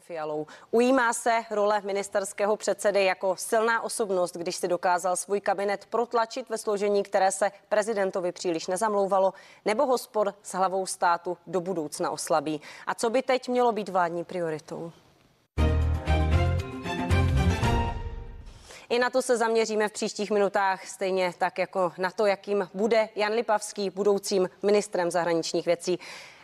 Fialou. Ujímá se role ministerského předsedy jako silná osobnost, když si dokázal svůj kabinet protlačit ve složení, které se prezidentovi příliš nezamlouvalo, nebo hospor s hlavou státu do budoucna oslabí. A co by teď mělo být vládní prioritou? I na to se zaměříme v příštích minutách, stejně tak jako na to, jakým bude Jan Lipavský budoucím ministrem zahraničních věcí.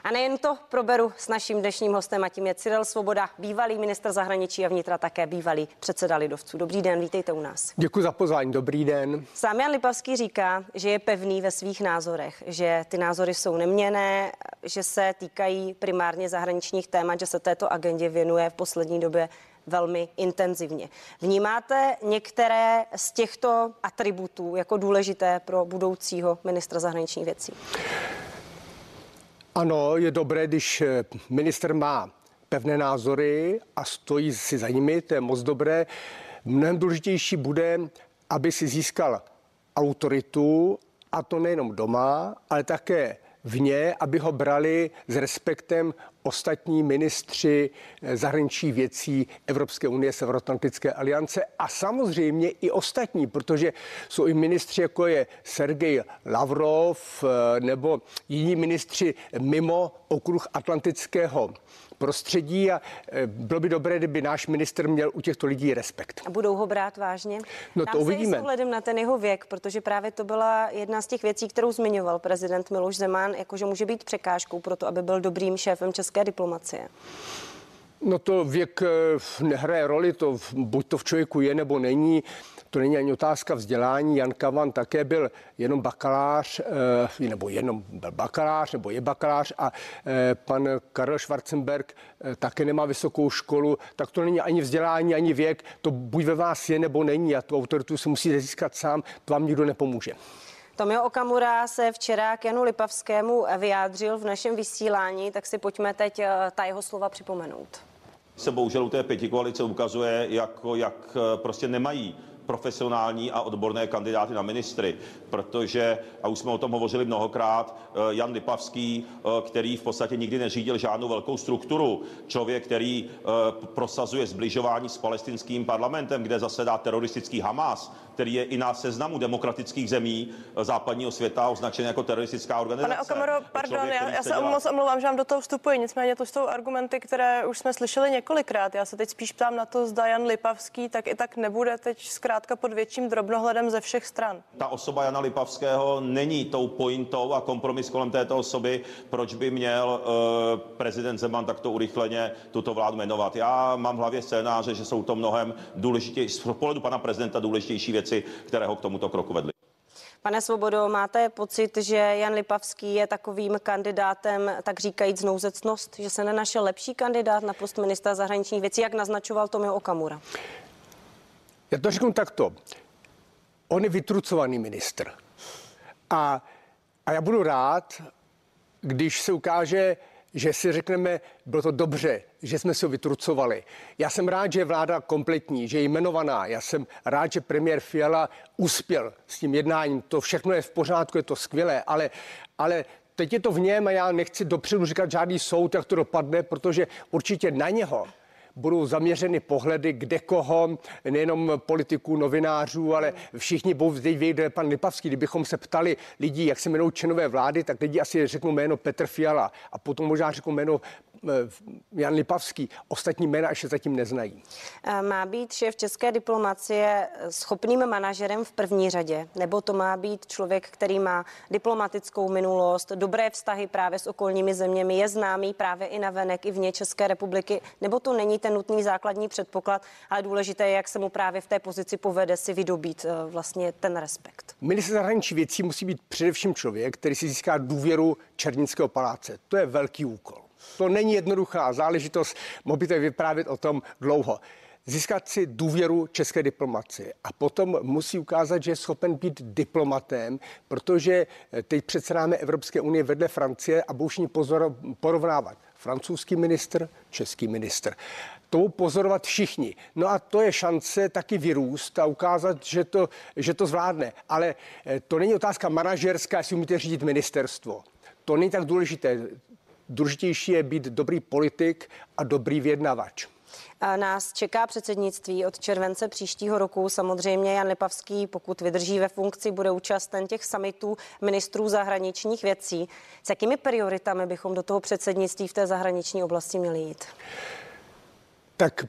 A nejen to proberu s naším dnešním hostem a tím je Cyril Svoboda, bývalý ministr zahraničí a vnitra, také bývalý předseda lidovců. Dobrý den, vítejte u nás. Děkuji za pozvání, dobrý den. Sám Jan Lipavský říká, že je pevný ve svých názorech, že ty názory jsou neměné, že se týkají primárně zahraničních témat, že se této agendě věnuje v poslední době velmi intenzivně. Vnímáte některé z těchto atributů jako důležité pro budoucího ministra zahraničních věcí? Ano, je dobré, když eh, minister má pevné názory a stojí si za nimi, to je moc dobré. Mnohem důležitější bude, aby si získal autoritu, a to nejenom doma, ale také vně, aby ho brali s respektem ostatní ministři eh, zahraničních věcí Evropské unie, Severoatlantické aliance a samozřejmě i ostatní, protože jsou i ministři, jako je Sergej Lavrov eh, nebo jiní ministři mimo okruh atlantického prostředí a e, bylo by dobré, kdyby náš minister měl u těchto lidí respekt. A budou ho brát vážně? No to uvidíme. S na ten jeho věk, protože právě to byla jedna z těch věcí, kterou zmiňoval prezident Miloš Zeman, jakože může být překážkou pro to, aby byl dobrým šéfem české diplomacie. No to věk e, nehraje roli, to buď to v člověku je nebo není to není ani otázka vzdělání. Jan Kavan také byl jenom bakalář, eh, nebo jenom byl bakalář, nebo je bakalář a eh, pan Karel Schwarzenberg eh, také nemá vysokou školu, tak to není ani vzdělání, ani věk. To buď ve vás je, nebo není a tu autoritu si musíte získat sám, to vám nikdo nepomůže. Tomio Okamura se včera k Janu Lipavskému vyjádřil v našem vysílání, tak si pojďme teď ta jeho slova připomenout. Se bohužel u té pěti koalice ukazuje, jako, jak prostě nemají profesionální a odborné kandidáty na ministry, protože, a už jsme o tom hovořili mnohokrát, eh, Jan Lipavský, eh, který v podstatě nikdy neřídil žádnou velkou strukturu, člověk, který eh, prosazuje zbližování s palestinským parlamentem, kde zasedá teroristický Hamas, který je i na seznamu demokratických zemí západního světa označen jako teroristická organizace. Pane Okamoro, pardon, člověk, já, já se dělá... moc omlouvám, že vám do toho vstupuji, nicméně to jsou argumenty, které už jsme slyšeli několikrát. Já se teď spíš ptám na to, zda Jan Lipavský tak i tak nebude teď zkrátka pod větším drobnohledem ze všech stran. Ta osoba Jana Lipavského není tou pointou a kompromis kolem této osoby, proč by měl uh, prezident Zeman takto urychleně tuto vládu jmenovat. Já mám v hlavě scénáře, že jsou to mnohem důležitější, z pohledu pana prezidenta důležitější věci které ho k tomuto kroku vedly. Pane Svobodo, máte pocit, že Jan Lipavský je takovým kandidátem, tak říkajíc nouzecnost, že se nenašel lepší kandidát na post ministra zahraničních věcí, jak naznačoval Tomio Okamura? Já to řeknu takto. On je vytrucovaný ministr. A, a já budu rád, když se ukáže, že si řekneme, bylo to dobře, že jsme se vytrucovali. Já jsem rád, že je vláda kompletní, že je jmenovaná. Já jsem rád, že premiér Fiala uspěl s tím jednáním. To všechno je v pořádku, je to skvělé, ale, ale teď je to v něm a já nechci dopředu říkat žádný soud, jak to dopadne, protože určitě na něho budou zaměřeny pohledy kde koho, nejenom politiků, novinářů, ale všichni budou kde je pan Lipavský. Kdybychom se ptali lidí, jak se jmenují členové vlády, tak lidi asi řeknou jméno Petr Fiala a potom možná řeknou jméno Jan Lipavský. Ostatní jména ještě zatím neznají. Eh, má být šéf české diplomacie schopným manažerem v první řadě? Nebo to má být člověk, který má diplomatickou minulost, dobré vztahy právě s okolními zeměmi, je známý právě i na venek, i vně České republiky? Nebo to není ten nutný základní předpoklad, ale důležité je, jak se mu právě v té pozici povede si vydobít eh, vlastně ten respekt? Minister zahraničí věcí musí být především člověk, který si získá důvěru Černínského paláce. To je velký úkol. To není jednoduchá záležitost, mohl byste vyprávět o tom dlouho získat si důvěru české diplomacie a potom musí ukázat, že je schopen být diplomatem, protože teď přece náme Evropské unie vedle Francie a budou ní pozor, porovnávat francouzský ministr, český ministr. To pozorovat všichni. No a to je šance taky vyrůst a ukázat, že to, že to zvládne. Ale eh, to není otázka manažerská, jestli umíte řídit ministerstvo. To není tak důležité. Důležitější je být dobrý politik a dobrý vyjednavač. Nás čeká předsednictví od července příštího roku. Samozřejmě Jan Lipavský, pokud vydrží ve funkci, bude účasten těch summitů ministrů zahraničních věcí. S jakými prioritami bychom do toho předsednictví v té zahraniční oblasti měli jít? Tak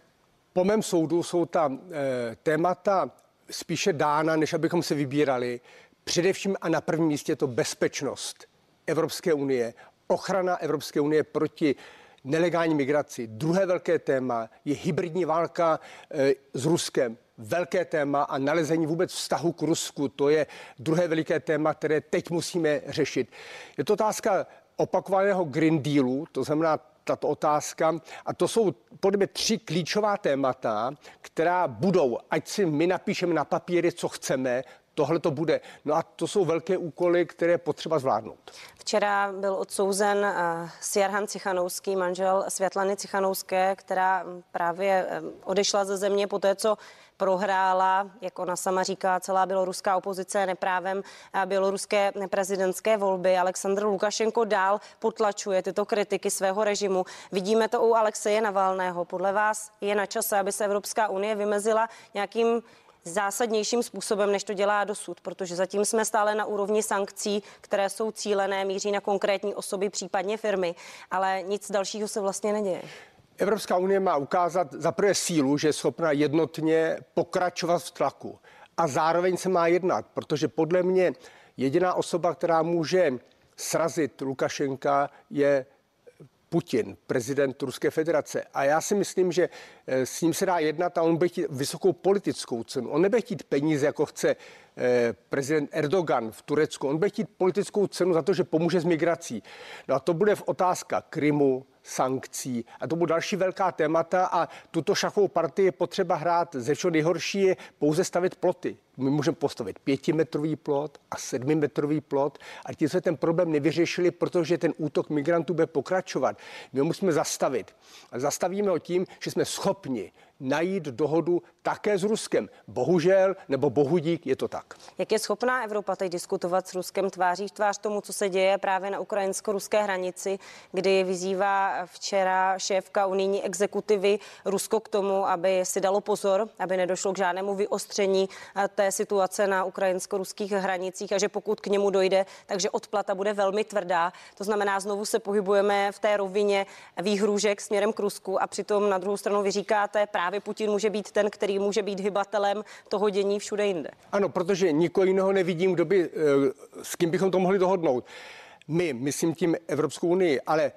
po mém soudu jsou ta e, témata spíše dána, než abychom se vybírali. Především a na prvním místě je to bezpečnost Evropské unie, ochrana Evropské unie proti nelegální migraci. Druhé velké téma je hybridní válka e, s Ruskem. Velké téma a nalezení vůbec vztahu k Rusku. To je druhé veliké téma, které teď musíme řešit. Je to otázka opakovaného Green Dealu, to znamená tato otázka. A to jsou podle mě tři klíčová témata, která budou, ať si my napíšeme na papíry, co chceme, tohle to bude. No a to jsou velké úkoly, které potřeba zvládnout. Včera byl odsouzen uh, Sjarhan Cichanouský, manžel Světlany Cichanouské, která právě um, odešla ze země po té, co prohrála, jak ona sama říká, celá běloruská opozice neprávem běloruské prezidentské volby. Aleksandr Lukašenko dál potlačuje tyto kritiky svého režimu. Vidíme to u Alexeje Navalného. Podle vás je na čase, aby se Evropská unie vymezila nějakým zásadnějším způsobem, než to dělá dosud, protože zatím jsme stále na úrovni sankcí, které jsou cílené, míří na konkrétní osoby, případně firmy, ale nic dalšího se vlastně neděje. Evropská unie má ukázat za prvé sílu, že je schopna jednotně pokračovat v tlaku a zároveň se má jednat, protože podle mě jediná osoba, která může srazit Lukašenka, je Putin, prezident Ruské federace. A já si myslím, že eh, s ním se dá jednat a on bude chtít vysokou politickou cenu. On nebude chtít peníze, jako chce eh, prezident Erdogan v Turecku. On bude chtít politickou cenu za to, že pomůže s migrací. No a to bude v otázka Krymu, sankcí. A to budou další velká témata a tuto šachovou partii je potřeba hrát. Ze všeho nejhorší je pouze stavit ploty. My můžeme postavit pětimetrový plot a sedmimetrový plot a ti se ten problém nevyřešili, protože ten útok migrantů bude pokračovat. My ho musíme zastavit. A zastavíme ho tím, že jsme schopni najít dohodu také s Ruskem. Bohužel, nebo bohudík, je to tak. Jak je schopná Evropa teď diskutovat s Ruskem tváří v tvář tomu, co se děje právě na ukrajinsko-ruské hranici, kdy vyzývá včera šéfka unijní exekutivy Rusko k tomu, aby si dalo pozor, aby nedošlo k žádnému vyostření eh, situace na ukrajinsko-ruských hranicích a že pokud k němu dojde, takže odplata bude velmi tvrdá. To znamená, znovu se pohybujeme v té rovině výhrůžek směrem k Rusku a přitom na druhou stranu vy říkáte právě právě Putin může být ten, který může být hybatelem toho dění všude jinde. Ano, protože nikoho jiného nevidím, kdo by, eh, s kým bychom to mohli dohodnout. My, myslím tím Evropskou unii, ale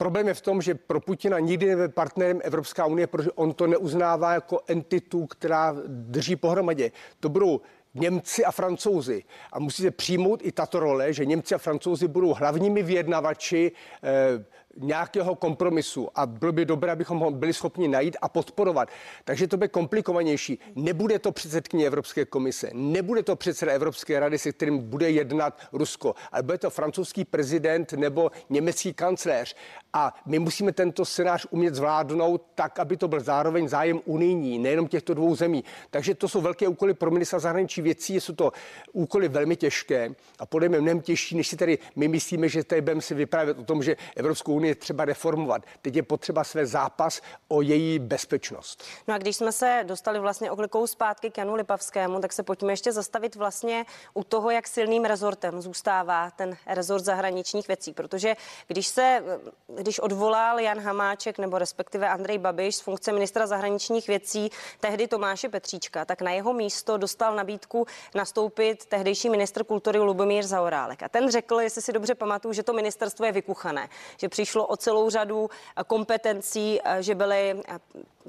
Problém je v tom, že pro Putina nikdy nebude partnerem Evropská unie, protože on to neuznává jako entitu, která drží pohromadě. To budou Němci a Francouzi. A musíte přijmout i tato role, že Němci a Francouzi budou hlavními vyjednavači eh, nějakého kompromisu a bylo by dobré, abychom ho byli schopni najít a podporovat. Takže to bude komplikovanější. Nebude to předsedkyně Evropské komise, nebude to předseda Evropské rady, se kterým bude jednat Rusko, ale bude to francouzský prezident nebo německý kancléř. A my musíme tento scénář umět zvládnout tak, aby to byl zároveň zájem unijní, nejenom těchto dvou zemí. Takže to jsou velké úkoly pro ministra zahraničí věcí, jsou to úkoly velmi těžké a podle mě mnohem těžší, než si tady my myslíme, že tady budeme si vyprávět o tom, že Evropskou unii třeba reformovat. Teď je potřeba své zápas o její bezpečnost. No a když jsme se dostali vlastně oklikou zpátky k Janu Lipavskému, tak se pojďme ještě zastavit vlastně u toho, jak silným rezortem zůstává ten rezort zahraničních věcí, protože když se když odvolal Jan Hamáček nebo respektive Andrej Babiš z funkce ministra zahraničních věcí, tehdy Tomáše Petříčka, tak na jeho místo dostal nabídku nastoupit tehdejší ministr kultury Lubomír Zaorálek. A ten řekl, jestli si dobře pamatuju, že to ministerstvo je vykuchané, že přišlo o celou řadu kompetencí, že byly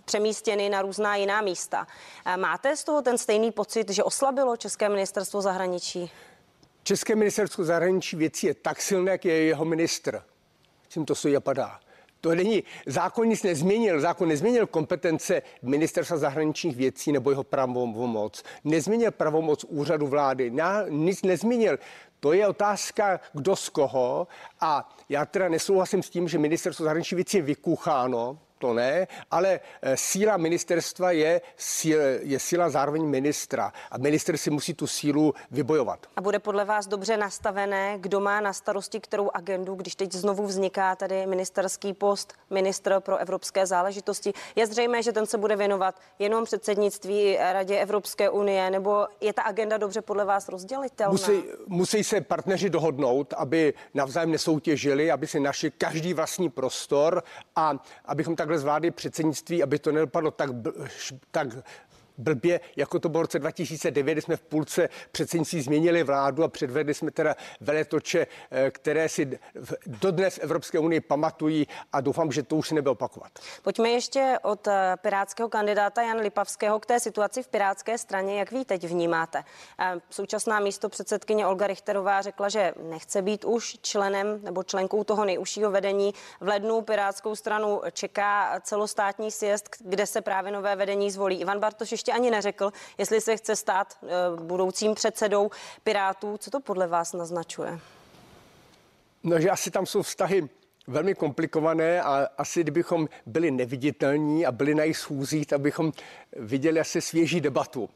přemístěny na různá jiná místa. Máte z toho ten stejný pocit, že oslabilo České ministerstvo zahraničí? České ministerstvo zahraničí věcí je tak silné, jak je jeho ministr tím to stojí padá. To není, zákon nic nezměnil, zákon nezměnil kompetence ministerstva zahraničních věcí nebo jeho pravomoc, nezměnil pravomoc úřadu vlády, nic nezměnil. To je otázka, kdo z koho. A já teda nesouhlasím s tím, že ministerstvo zahraničních věcí je vykucháno. To ne, ale eh, síla ministerstva je, je síla zároveň ministra a minister si musí tu sílu vybojovat. A bude podle vás dobře nastavené, kdo má na starosti kterou agendu, když teď znovu vzniká tady ministerský post ministr pro evropské záležitosti. Je zřejmé, že ten se bude věnovat jenom předsednictví Radě Evropské unie, nebo je ta agenda dobře podle vás rozdělitelná? Musí, musí se partneři dohodnout, aby navzájem nesoutěžili, aby si našli každý vlastní prostor a abychom takhle zvládli předsednictví, aby to nedopadlo tak, tak blbě, jako to bylo v roce 2009, kdy jsme v půlce předsednictví změnili vládu a předvedli jsme teda veletoče, eh, které si dodnes Evropské unii pamatují a doufám, že to už se nebude opakovat. Pojďme ještě od eh, pirátského kandidáta Jan Lipavského k té situaci v pirátské straně. Jak vy teď vnímáte? Eh, současná místo předsedkyně Olga Richterová řekla, že nechce být už členem nebo členkou toho nejužšího vedení. V lednu pirátskou stranu čeká celostátní sjezd, kde se právě nové vedení zvolí. Ivan Bartoš ještě ani neřekl, jestli se chce stát eh, budoucím předsedou Pirátů. Co to podle vás naznačuje? No, že asi tam jsou vztahy velmi komplikované a asi kdybychom byli neviditelní a byli na jejich schůzích, tak bychom viděli asi svěží debatu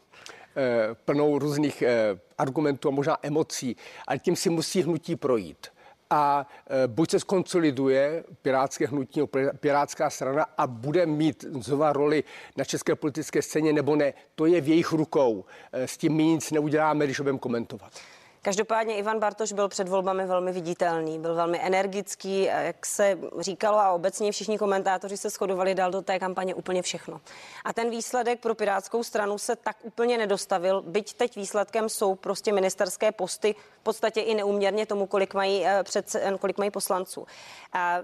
eh, plnou různých eh, argumentů a možná emocí, ale tím si musí hnutí projít a e, buď se skonsoliduje pirátské hnutí, pirátská strana a bude mít znova roli na české politické scéně nebo ne. To je v jejich rukou. E, s tím my nic neuděláme, když ho budeme komentovat. Každopádně Ivan Bartoš byl před volbami velmi viditelný, byl velmi energický, jak se říkalo a obecně všichni komentátoři se shodovali, dal do té kampaně úplně všechno. A ten výsledek pro Pirátskou stranu se tak úplně nedostavil, byť teď výsledkem jsou prostě ministerské posty, v podstatě i neuměrně tomu, kolik mají, eh, před, kolik mají poslanců. A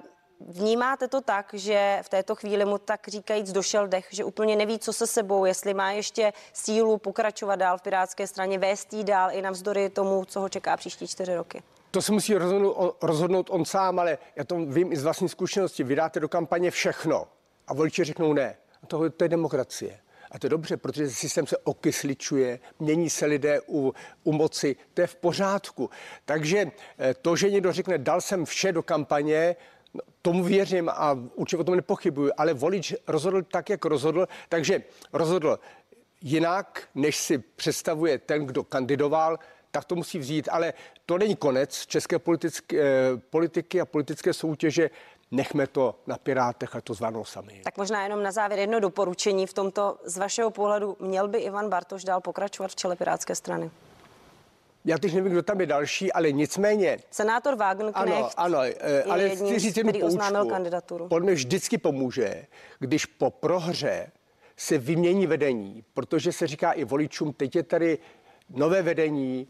Vnímáte to tak, že v této chvíli mu tak říkajíc došel dech, že úplně neví, co se sebou, jestli má ještě sílu pokračovat dál v Pirátské straně, vést jí dál i navzdory tomu, co ho čeká příští čtyři roky? To se musí rozhodnout, rozhodnout on sám, ale já to vím i z vlastní zkušenosti. Vydáte do kampaně všechno a voliči řeknou ne. A to, to je demokracie. A to je dobře, protože systém se okysličuje, mění se lidé u, u moci, to je v pořádku. Takže eh, to, že někdo řekne, dal jsem vše do kampaně, Tomu věřím a určitě o tom nepochybuju, ale volič rozhodl tak, jak rozhodl, takže rozhodl jinak, než si představuje ten, kdo kandidoval, tak to musí vzít, ale to není konec české politické, eh, politiky a politické soutěže. Nechme to na Pirátech a to zvládnou sami. Tak možná jenom na závěr jedno doporučení v tomto. Z vašeho pohledu měl by Ivan Bartoš dál pokračovat v čele Pirátské strany? Já teď nevím, kdo tam je další, ale nicméně. Senátor Wagenknecht ano, ano, eh, ale jedním, chci říct jednu který oznámil kandidaturu. On mi vždycky pomůže, když po prohře se vymění vedení, protože se říká i voličům, teď je tady nové vedení,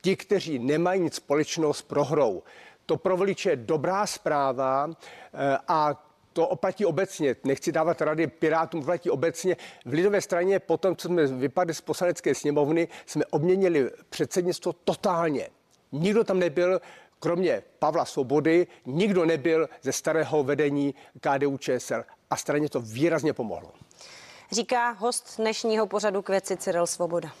ti, kteří nemají nic společného s prohrou. To pro voliče je dobrá zpráva eh, a to oplatí obecně. Nechci dávat rady Pirátům, platí obecně. V lidové straně potom, co jsme vypadli z poslanecké sněmovny, jsme obměnili předsednictvo totálně. Nikdo tam nebyl, kromě Pavla Svobody, nikdo nebyl ze starého vedení KDU ČSL a straně to výrazně pomohlo. Říká host dnešního pořadu k věci Cyril Svoboda.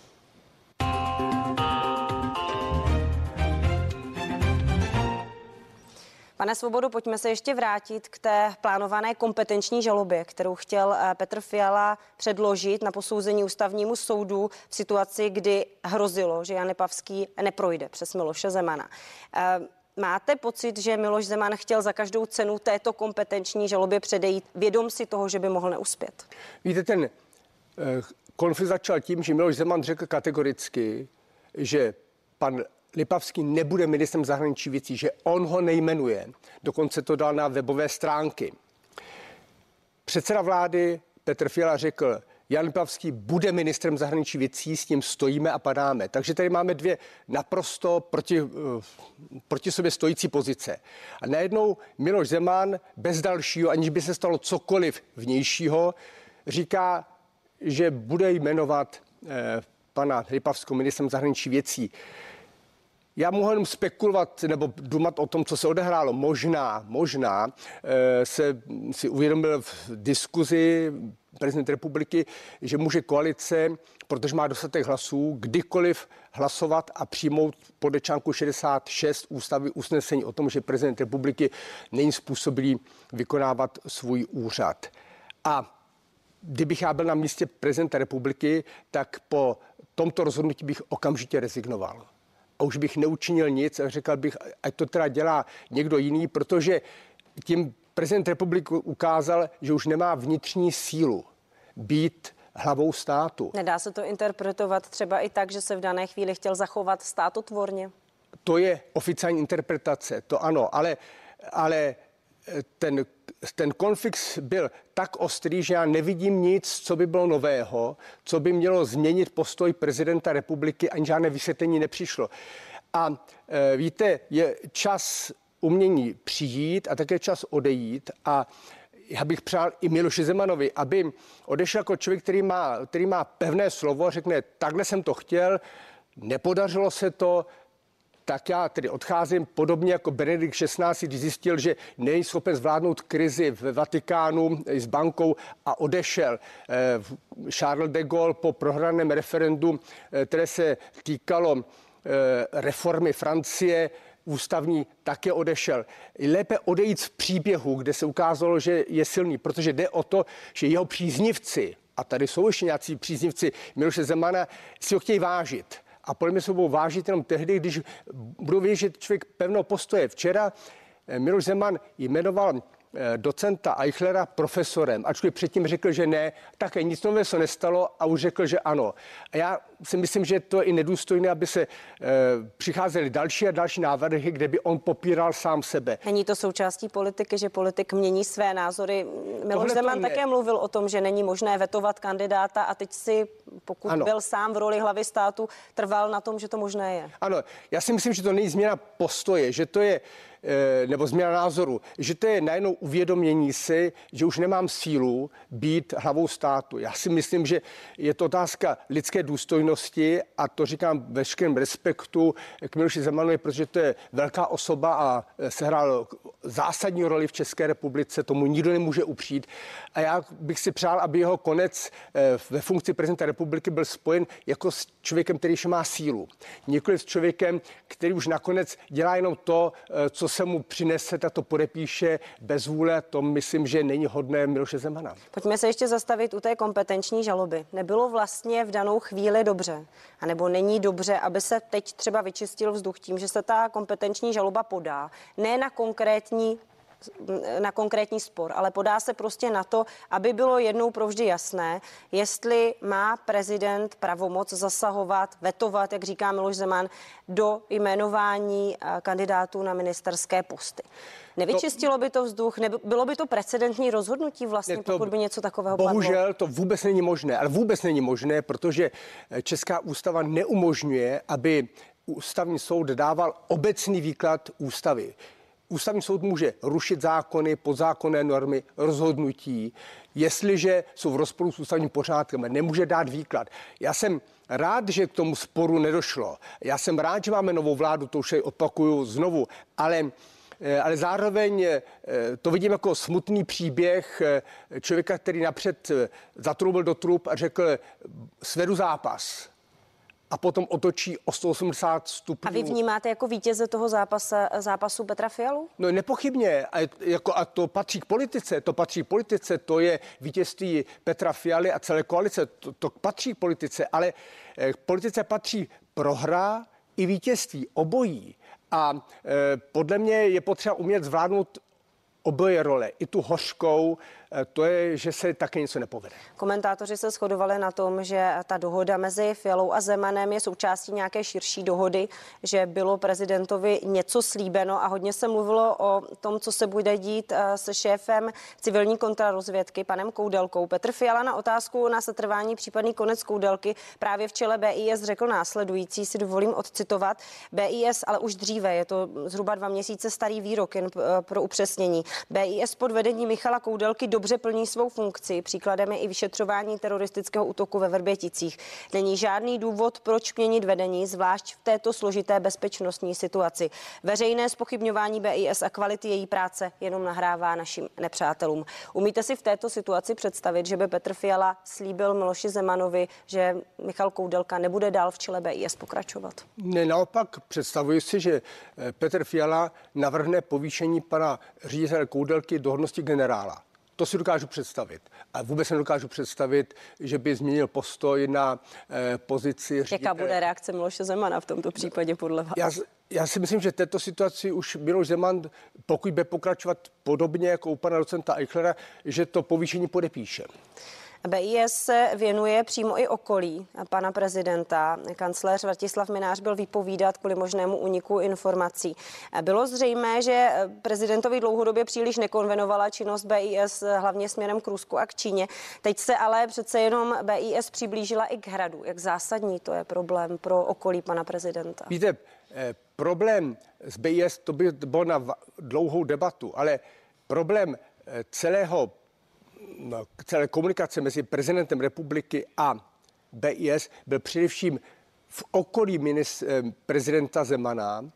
Pane Svobodu, pojďme se ještě vrátit k té plánované kompetenční žalobě, kterou chtěl eh, Petr Fiala předložit na posouzení ústavnímu soudu v situaci, kdy hrozilo, že Jan Pavský neprojde přes Miloše Zemana. Eh, máte pocit, že Miloš Zeman chtěl za každou cenu této kompetenční žalobě předejít, vědom si toho, že by mohl neuspět? Víte, ten eh, konflikt začal tím, že Miloš Zeman řekl kategoricky, že pan Lipavský nebude ministrem zahraničí věcí, že on ho nejmenuje. Dokonce to dal na webové stránky. Předseda vlády Petr Fiala řekl, Jan Lipavský bude ministrem zahraničí věcí, s tím stojíme a padáme. Takže tady máme dvě naprosto proti, uh, proti sobě stojící pozice. A najednou Miloš Zeman bez dalšího, aniž by se stalo cokoliv vnějšího, říká, že bude jmenovat uh, pana Lipavského ministrem zahraničí věcí. Já mohu jenom spekulovat nebo dumat o tom, co se odehrálo. Možná, možná e, se si uvědomil v diskuzi prezident republiky, že může koalice, protože má dostatek hlasů, kdykoliv hlasovat a přijmout podle článku 66 ústavy usnesení o tom, že prezident republiky není způsobilý vykonávat svůj úřad. A kdybych já byl na místě prezidenta republiky, tak po tomto rozhodnutí bych okamžitě rezignoval. Už bych neučinil nic a řekl bych, ať to teda dělá někdo jiný, protože tím prezident republiky ukázal, že už nemá vnitřní sílu být hlavou státu. Nedá se to interpretovat třeba i tak, že se v dané chvíli chtěl zachovat státotvorně? To je oficiální interpretace, to ano, ale, ale ten, ten konflikt byl tak ostrý, že já nevidím nic, co by bylo nového, co by mělo změnit postoj prezidenta republiky, ani žádné vysvětlení nepřišlo. A e, víte, je čas umění přijít a také čas odejít a já bych přál i Miloši Zemanovi, aby odešel jako člověk, který má, který má pevné slovo, řekne, takhle jsem to chtěl, nepodařilo se to, tak já tedy odcházím podobně jako Benedikt XVI, když zjistil, že není schopen zvládnout krizi v Vatikánu s bankou a odešel. Eh, Charles de Gaulle po prohraném referendu, eh, které se týkalo eh, reformy Francie, ústavní také odešel. Lépe odejít z příběhu, kde se ukázalo, že je silný, protože jde o to, že jeho příznivci, a tady jsou ještě nějací příznivci Miloše Zemana, si ho chtějí vážit. A podle mě se budou vážit jenom tehdy, když budou vědět, že člověk pevnou postoje. Včera eh, Miloš Zeman jmenoval Eh, docenta Eichlera profesorem, ačkoliv předtím řekl, že ne, také nic nového se nestalo a už řekl, že ano. A já si myslím, že to je i nedůstojné, aby se e, přicházely další a další návrhy, kde by on popíral sám sebe. Není to součástí politiky, že politik mění své názory. Miloš Zeman také mluvil o tom, že není možné vetovat kandidáta a teď si, pokud ano. byl sám v roli hlavy státu, trval na tom, že to možné je. Ano, já si myslím, že to není změna postoje, že to je Eh, nebo změna názoru, že to je najednou uvědomění si, že už nemám sílu být hlavou státu. Já si myslím, že je to otázka lidské důstojnosti a to říkám ve veškerém respektu k Miloši Zemanovi, protože to je velká osoba a sehrál zásadní roli v České republice, tomu nikdo nemůže upřít. A já bych si přál, aby jeho konec eh, ve funkci prezidenta republiky byl spojen jako s člověkem, který ještě má sílu. Nikoli s člověkem, který už nakonec dělá jenom to, eh, co se mu přinese, tak to podepíše bez vůle, to myslím, že není hodné Miloše Zemana. Pojďme se ještě zastavit u té kompetenční žaloby. Nebylo vlastně v danou chvíli dobře, anebo není dobře, aby se teď třeba vyčistil vzduch tím, že se ta kompetenční žaloba podá, ne na konkrétní na konkrétní spor, ale podá se prostě na to, aby bylo jednou provždy jasné, jestli má prezident pravomoc zasahovat, vetovat, jak říká Miloš Zeman, do jmenování eh, kandidátů na ministerské posty. Nevyčistilo by to vzduch, bylo by to precedentní rozhodnutí vlastně, to, pokud by něco takového Bohužel padlo? to vůbec není možné, ale vůbec není možné, protože eh, Česká ústava neumožňuje, aby ústavní soud dával obecný výklad ústavy. Ústavní soud může rušit zákony, podzákonné normy, rozhodnutí, jestliže jsou v rozporu s ústavním pořádkem, nemůže dát výklad. Já jsem rád, že k tomu sporu nedošlo. Já jsem rád, že máme novou vládu, to už opakuju znovu, ale eh, ale zároveň eh, to vidím jako smutný příběh eh, člověka, který napřed zatroubil do trup a řekl, svedu zápas a potom otočí o 180 stupňů. A vy vnímáte jako vítěze toho zápasa, zápasu Petra Fialu? No nepochybně. A, jako, a to patří k politice. To patří k politice. To je vítězství Petra Fialy a celé koalice. To, to patří k politice. Ale eh, k politice patří prohra i vítězství. Obojí. A e, podle mě je potřeba umět zvládnout oboje role, i tu hořkou, to je, že se také něco nepovede. Komentátoři se shodovali na tom, že ta dohoda mezi Fialou a Zemanem je součástí nějaké širší dohody, že bylo prezidentovi něco slíbeno a hodně se mluvilo o tom, co se bude dít eh, se šéfem civilní kontrarozvědky, panem Koudelkou. Petr Fiala na otázku na setrvání případný konec Koudelky právě v čele BIS řekl následující, si dovolím odcitovat. BIS ale už dříve, je to zhruba dva měsíce starý výrok, jen eh, pro upřesnění. BIS pod vedením Michala Koudelky do dobře plní svou funkci. Příkladem je i vyšetřování teroristického útoku ve Vrběticích. Není žádný důvod, proč měnit vedení, zvlášť v této složité bezpečnostní situaci. Veřejné spochybňování BIS a kvality její práce jenom nahrává našim nepřátelům. Umíte si v této situaci představit, že by Petr Fiala slíbil Miloši Zemanovi, že Michal Koudelka nebude dál v čele BIS pokračovat? Ne, naopak představuji si, že eh, Petr Fiala navrhne povýšení pana ředitele Koudelky do hodnosti generála To si dokážu představit. A vůbec nedokážu představit, že by změnil postoj na eh, pozici ředitele. Jaká bude reakce Miloše Zemana v tomto případě podle vás? Já, já si myslím, že v této situaci už Miloš Zeman, pokud bude pokračovat podobně jako u pana docenta Eichlera, že to povýšení podepíše. BIS se věnuje přímo i okolí pana prezidenta. Kancléř Vratislav Minář byl vypovídat kvůli možnému uniku informací. Bylo zřejmé, že prezidentovi dlouhodobě příliš nekonvenovala činnost BIS hlavně směrem k Rusku a k Číně. Teď se ale přece jenom BIS přiblížila i k hradu. Jak zásadní to je problém pro okolí pana prezidenta? Víte, eh, problém s BIS to by bylo na dlouhou debatu, ale problém eh, celého celé komunikace mezi prezidentem republiky a BIS byl především v okolí ministr, eh, prezidenta Zemana,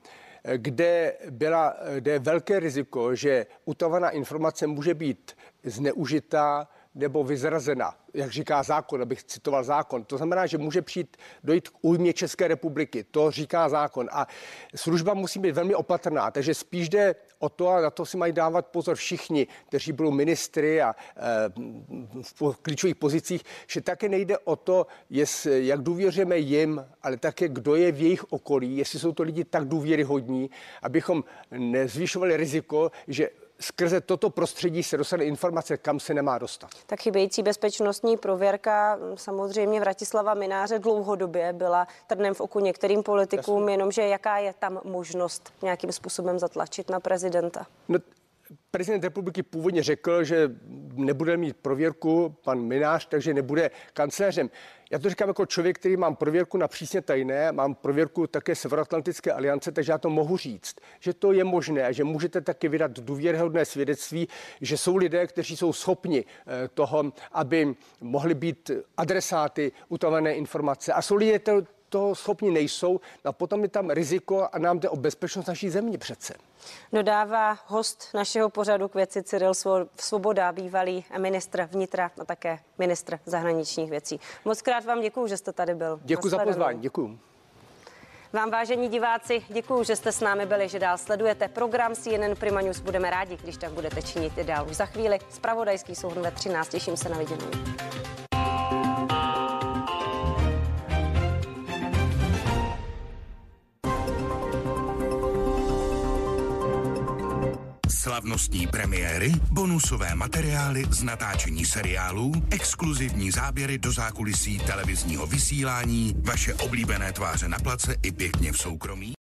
eh, kde, byla, kde je velké riziko, že utovaná informace může být zneužitá nebo vyzrazena, jak říká zákon, abych citoval zákon. To znamená, že může přijít dojít k újmě České republiky. To říká zákon. A služba musí být velmi opatrná, takže spíš jde o to, a na to si mají dávat pozor všichni, kteří budou ministry a e, v klíčových pozicích, že také nejde o to, jest, jak důvěřujeme jim, ale také kdo je v jejich okolí, jestli jsou to lidi tak důvěryhodní, abychom nezvyšovali riziko, že skrze toto prostředí se dostane informace, kam se nemá dostat. Tak chybějící bezpečnostní prověrka samozřejmě Vratislava Mináře dlouhodobě byla trnem v oku některým politikům, Jasně. jenomže jaká je tam možnost nějakým způsobem zatlačit na prezidenta? No, prezident republiky původně řekl, že nebude mít prověrku pan Minář, takže nebude kancléřem. Já to říkám jako člověk, který mám prověrku na přísně tajné, mám prověrku také Severoatlantické aliance, takže já to mohu říct, že to je možné a že můžete taky vydat důvěryhodné svědectví, že jsou lidé, kteří jsou schopni eh, toho, aby mohli být adresáty utavené informace. A jsou lidé, toho schopni nejsou a potom je tam riziko a nám jde o bezpečnost naší země přece. Dodává host našeho pořadu k věci Cyril Svoboda, bývalý ministr vnitra a také ministr zahraničních věcí. Moc krát vám děkuji, že jste tady byl. Děkuji za pozvání, děkuji. Vám, vážení diváci, děkuji, že jste s námi byli, že dál sledujete program CNN Prima News. Budeme rádi, když tak budete činit i dál. Už za chvíli spravodajský souhrn ve 13. Těším se na viděnou. Slavnostní premiéry, bonusové materiály z natáčení seriálů, exkluzivní záběry do zákulisí televizního vysílání, vaše oblíbené tváře na place i pěkně v soukromí.